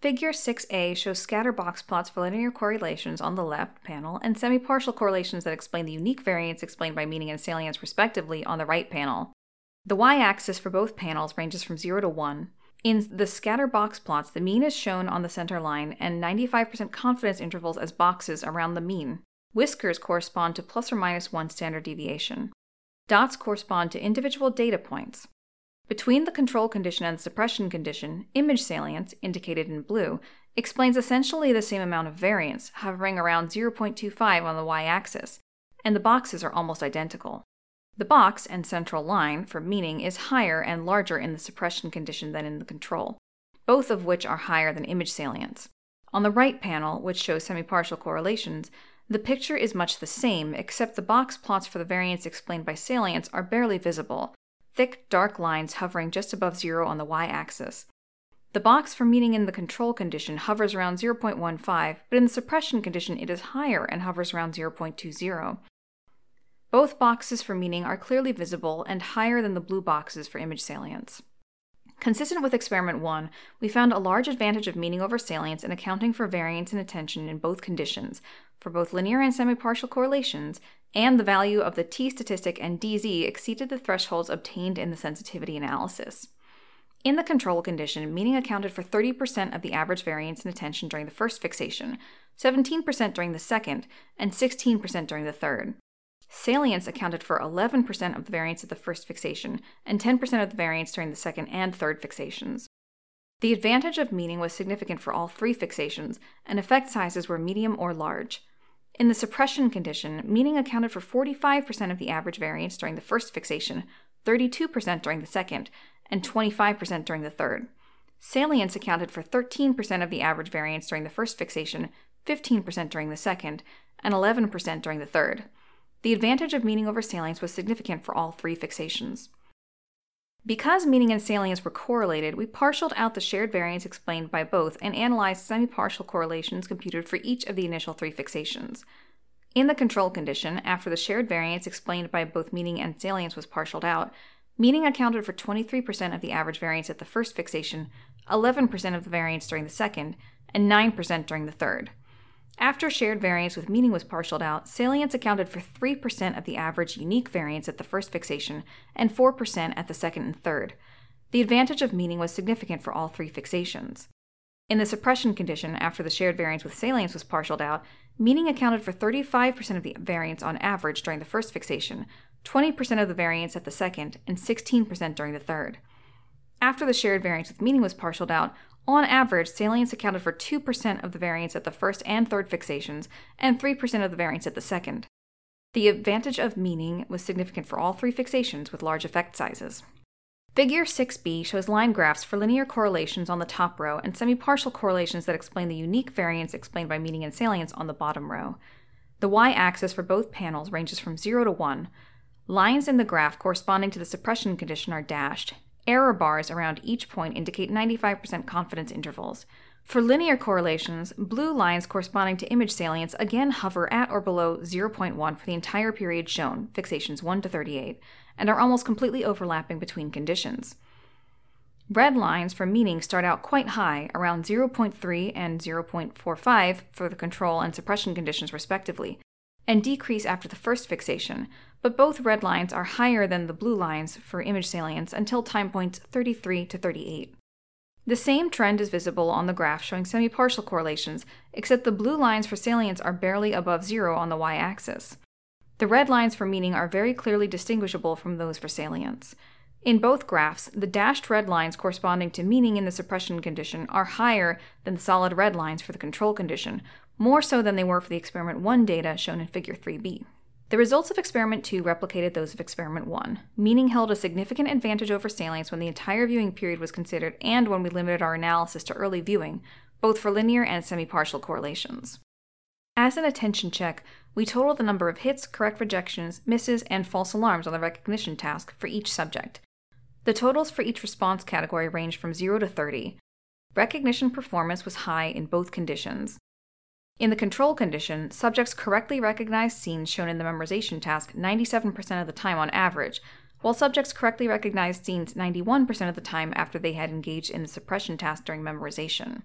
Figure 6a shows scatter box plots for linear correlations on the left panel and semi-partial correlations that explain the unique variance explained by meaning and salience respectively on the right panel. The y-axis for both panels ranges from 0 to 1, in the scatter box plots, the mean is shown on the center line and 95% confidence intervals as boxes around the mean. Whiskers correspond to plus or minus 1 standard deviation. Dots correspond to individual data points. Between the control condition and the suppression condition, image salience, indicated in blue, explains essentially the same amount of variance, hovering around 0.25 on the y axis, and the boxes are almost identical. The box and central line for meaning is higher and larger in the suppression condition than in the control, both of which are higher than image salience. On the right panel, which shows semi-partial correlations, the picture is much the same, except the box plots for the variance explained by salience are barely visible, thick, dark lines hovering just above zero on the y axis. The box for meaning in the control condition hovers around 0.15, but in the suppression condition it is higher and hovers around 0.20. Both boxes for meaning are clearly visible and higher than the blue boxes for image salience. Consistent with experiment 1, we found a large advantage of meaning over salience in accounting for variance in attention in both conditions, for both linear and semi-partial correlations, and the value of the t statistic and dz exceeded the thresholds obtained in the sensitivity analysis. In the control condition, meaning accounted for 30% of the average variance in attention during the first fixation, 17% during the second, and 16% during the third. Salience accounted for 11% of the variance at the first fixation and 10% of the variance during the second and third fixations. The advantage of meaning was significant for all three fixations, and effect sizes were medium or large. In the suppression condition, meaning accounted for 45% of the average variance during the first fixation, 32% during the second, and 25% during the third. Salience accounted for 13% of the average variance during the first fixation, 15% during the second, and 11% during the third. The advantage of meaning over salience was significant for all three fixations. Because meaning and salience were correlated, we partialed out the shared variance explained by both and analyzed semi-partial correlations computed for each of the initial three fixations. In the control condition, after the shared variance explained by both meaning and salience was partialed out, meaning accounted for 23% of the average variance at the first fixation, 11% of the variance during the second, and 9% during the third. After shared variance with meaning was partialed out, salience accounted for 3% of the average unique variance at the first fixation and 4% at the second and third. The advantage of meaning was significant for all three fixations. In the suppression condition, after the shared variance with salience was partialed out, meaning accounted for 35% of the variance on average during the first fixation, 20% of the variance at the second, and 16% during the third. After the shared variance with meaning was partialed out, on average, salience accounted for 2% of the variance at the first and third fixations, and 3% of the variance at the second. The advantage of meaning was significant for all three fixations with large effect sizes. Figure 6b shows line graphs for linear correlations on the top row and semi-partial correlations that explain the unique variance explained by meaning and salience on the bottom row. The y-axis for both panels ranges from 0 to 1. Lines in the graph corresponding to the suppression condition are dashed. Error bars around each point indicate 95% confidence intervals. For linear correlations, blue lines corresponding to image salience again hover at or below 0.1 for the entire period shown, fixations 1 to 38, and are almost completely overlapping between conditions. Red lines for meaning start out quite high, around 0.3 and 0.45 for the control and suppression conditions respectively, and decrease after the first fixation, but both red lines are higher than the blue lines for image salience until time points 33 to 38. The same trend is visible on the graph showing semi-partial correlations, except the blue lines for salience are barely above zero on the y-axis. The red lines for meaning are very clearly distinguishable from those for salience. In both graphs, the dashed red lines corresponding to meaning in the suppression condition are higher than the solid red lines for the control condition, more so than they were for the experiment 1 data shown in figure 3b. The results of experiment 2 replicated those of experiment 1. Meaning held a significant advantage over salience when the entire viewing period was considered and when we limited our analysis to early viewing, both for linear and semi-partial correlations. As an attention check, we totaled the number of hits, correct rejections, misses, and false alarms on the recognition task for each subject. The totals for each response category ranged from 0 to 30. Recognition performance was high in both conditions. In the control condition, subjects correctly recognized scenes shown in the memorization task 97% of the time on average, while subjects correctly recognized scenes 91% of the time after they had engaged in the suppression task during memorization.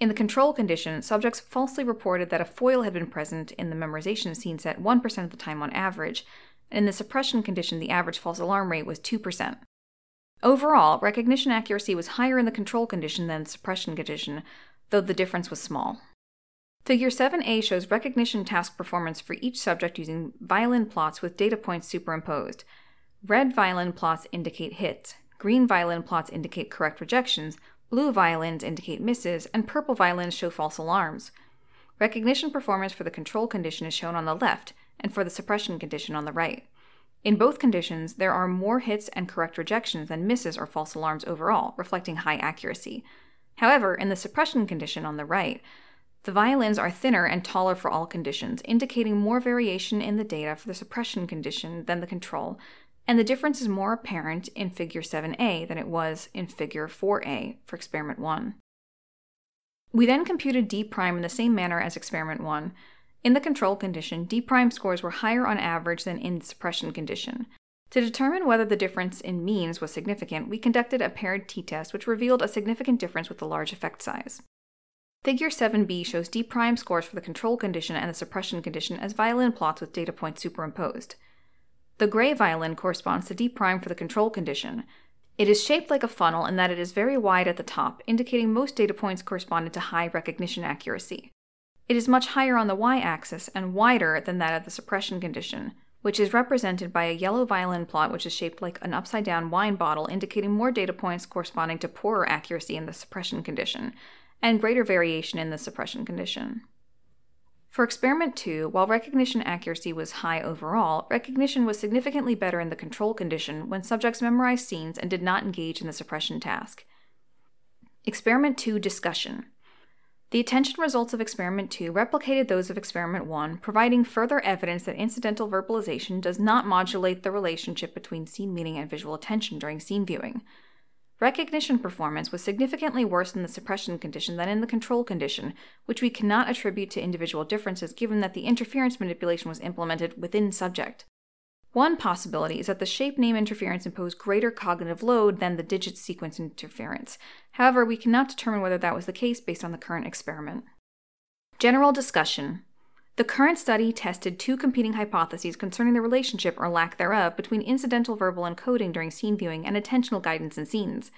In the control condition, subjects falsely reported that a foil had been present in the memorization scene set 1% of the time on average, and in the suppression condition, the average false alarm rate was 2%. Overall, recognition accuracy was higher in the control condition than the suppression condition, though the difference was small. Figure 7a shows recognition task performance for each subject using violin plots with data points superimposed. Red violin plots indicate hits, green violin plots indicate correct rejections, blue violins indicate misses, and purple violins show false alarms. Recognition performance for the control condition is shown on the left, and for the suppression condition on the right. In both conditions, there are more hits and correct rejections than misses or false alarms overall, reflecting high accuracy. However, in the suppression condition on the right, the violins are thinner and taller for all conditions, indicating more variation in the data for the suppression condition than the control, and the difference is more apparent in Figure 7a than it was in Figure 4a for Experiment 1. We then computed D prime in the same manner as Experiment 1. In the control condition, D prime scores were higher on average than in the suppression condition. To determine whether the difference in means was significant, we conducted a paired t test which revealed a significant difference with a large effect size. Figure 7b shows D prime scores for the control condition and the suppression condition as violin plots with data points superimposed. The gray violin corresponds to D prime for the control condition. It is shaped like a funnel in that it is very wide at the top, indicating most data points corresponded to high recognition accuracy. It is much higher on the y axis and wider than that of the suppression condition, which is represented by a yellow violin plot which is shaped like an upside down wine bottle, indicating more data points corresponding to poorer accuracy in the suppression condition, and greater variation in the suppression condition. For experiment 2, while recognition accuracy was high overall, recognition was significantly better in the control condition when subjects memorized scenes and did not engage in the suppression task. Experiment 2 Discussion The attention results of experiment 2 replicated those of experiment 1, providing further evidence that incidental verbalization does not modulate the relationship between scene meaning and visual attention during scene viewing. Recognition performance was significantly worse in the suppression condition than in the control condition, which we cannot attribute to individual differences given that the interference manipulation was implemented within subject. One possibility is that the shape name interference imposed greater cognitive load than the digit sequence interference. However, we cannot determine whether that was the case based on the current experiment. General discussion the current study tested two competing hypotheses concerning the relationship or lack thereof between incidental verbal encoding during scene viewing and attentional guidance in scenes.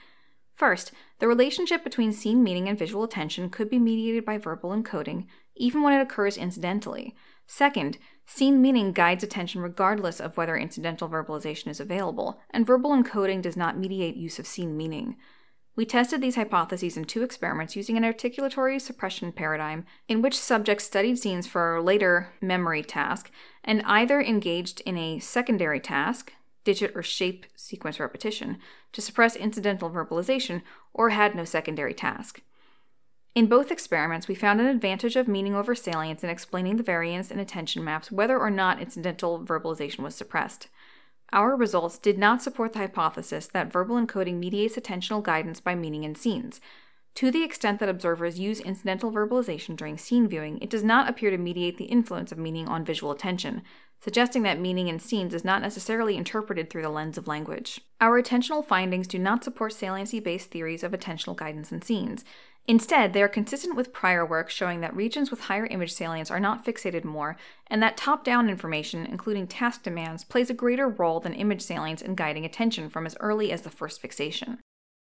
First, the relationship between scene meaning and visual attention could be mediated by verbal encoding, even when it occurs incidentally. Second, scene meaning guides attention regardless of whether incidental verbalization is available, and verbal encoding does not mediate use of scene meaning. We tested these hypotheses in two experiments using an articulatory suppression paradigm in which subjects studied scenes for a later memory task and either engaged in a secondary task, digit or shape sequence repetition, to suppress incidental verbalization, or had no secondary task. In both experiments, we found an advantage of meaning over salience in explaining the variance in attention maps whether or not incidental verbalization was suppressed. Our results did not support the hypothesis that verbal encoding mediates attentional guidance by meaning in scenes. To the extent that observers use incidental verbalization during scene viewing, it does not appear to mediate the influence of meaning on visual attention, suggesting that meaning in scenes is not necessarily interpreted through the lens of language. Our attentional findings do not support saliency based theories of attentional guidance in scenes. Instead, they are consistent with prior work showing that regions with higher image salience are not fixated more, and that top down information, including task demands, plays a greater role than image salience in guiding attention from as early as the first fixation.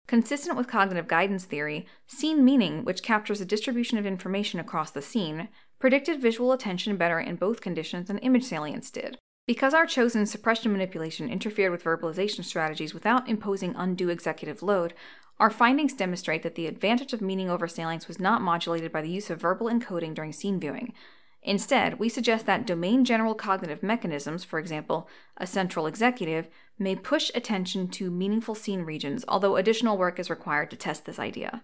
Consistent with cognitive guidance theory, scene meaning, which captures a distribution of information across the scene, predicted visual attention better in both conditions than image salience did. Because our chosen suppression manipulation interfered with verbalization strategies without imposing undue executive load, our findings demonstrate that the advantage of meaning over salience was not modulated by the use of verbal encoding during scene viewing. Instead, we suggest that domain general cognitive mechanisms, for example, a central executive, may push attention to meaningful scene regions, although additional work is required to test this idea.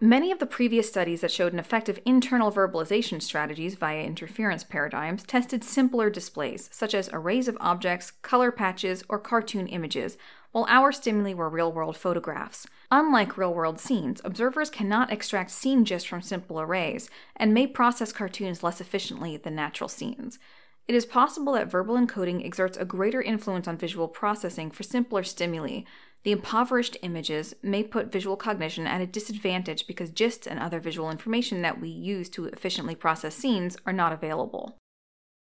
Many of the previous studies that showed an effective internal verbalization strategies via interference paradigms tested simpler displays, such as arrays of objects, color patches, or cartoon images, while our stimuli were real world photographs. Unlike real world scenes, observers cannot extract scene gist from simple arrays and may process cartoons less efficiently than natural scenes. It is possible that verbal encoding exerts a greater influence on visual processing for simpler stimuli, the impoverished images may put visual cognition at a disadvantage because gists and other visual information that we use to efficiently process scenes are not available.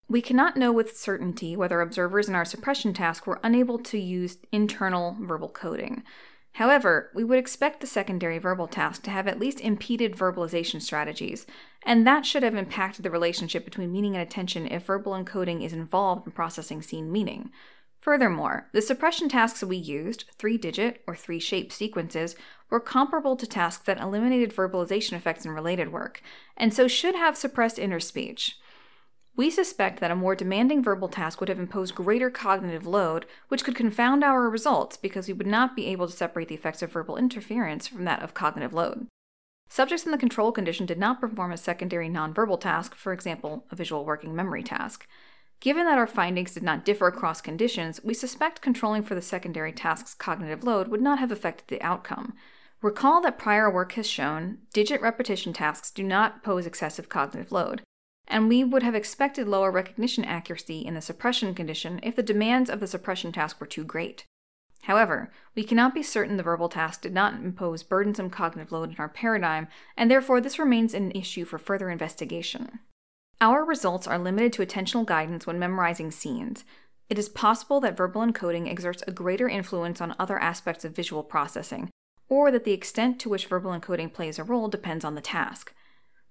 We cannot know with certainty whether observers in our suppression task were unable to use internal verbal coding. However, we would expect the secondary verbal task to have at least impeded verbalization strategies, and that should have impacted the relationship between meaning and attention if verbal encoding is involved in processing scene meaning. Furthermore, the suppression tasks we used, three digit or three shape sequences, were comparable to tasks that eliminated verbalization effects in related work, and so should have suppressed inner speech. We suspect that a more demanding verbal task would have imposed greater cognitive load, which could confound our results because we would not be able to separate the effects of verbal interference from that of cognitive load. Subjects in the control condition did not perform a secondary nonverbal task, for example, a visual working memory task. Given that our findings did not differ across conditions, we suspect controlling for the secondary task's cognitive load would not have affected the outcome. Recall that prior work has shown digit repetition tasks do not pose excessive cognitive load, and we would have expected lower recognition accuracy in the suppression condition if the demands of the suppression task were too great. However, we cannot be certain the verbal task did not impose burdensome cognitive load in our paradigm, and therefore this remains an issue for further investigation. Our results are limited to attentional guidance when memorizing scenes. It is possible that verbal encoding exerts a greater influence on other aspects of visual processing, or that the extent to which verbal encoding plays a role depends on the task.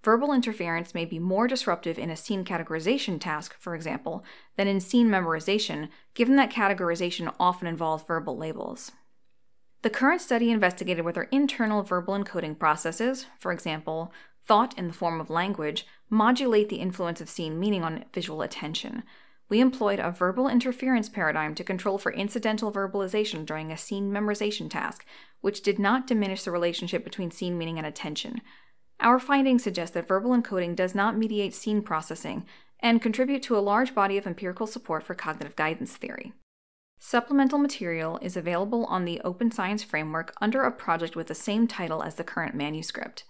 Verbal interference may be more disruptive in a scene categorization task, for example, than in scene memorization, given that categorization often involves verbal labels. The current study investigated whether internal verbal encoding processes, for example, thought in the form of language, modulate the influence of scene meaning on visual attention. We employed a verbal interference paradigm to control for incidental verbalization during a scene memorization task, which did not diminish the relationship between scene meaning and attention. Our findings suggest that verbal encoding does not mediate scene processing and contribute to a large body of empirical support for cognitive guidance theory. Supplemental material is available on the Open Science Framework under a project with the same title as the current manuscript.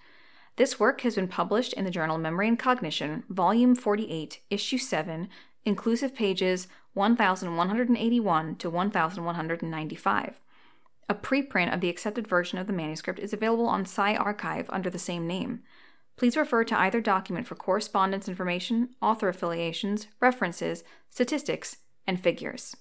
This work has been published in the journal Memory and Cognition, Volume 48, Issue 7, inclusive pages 1181 to 1195. A preprint of the accepted version of the manuscript is available on PsyArXiv under the same name. Please refer to either document for correspondence information, author affiliations, references, statistics, and figures.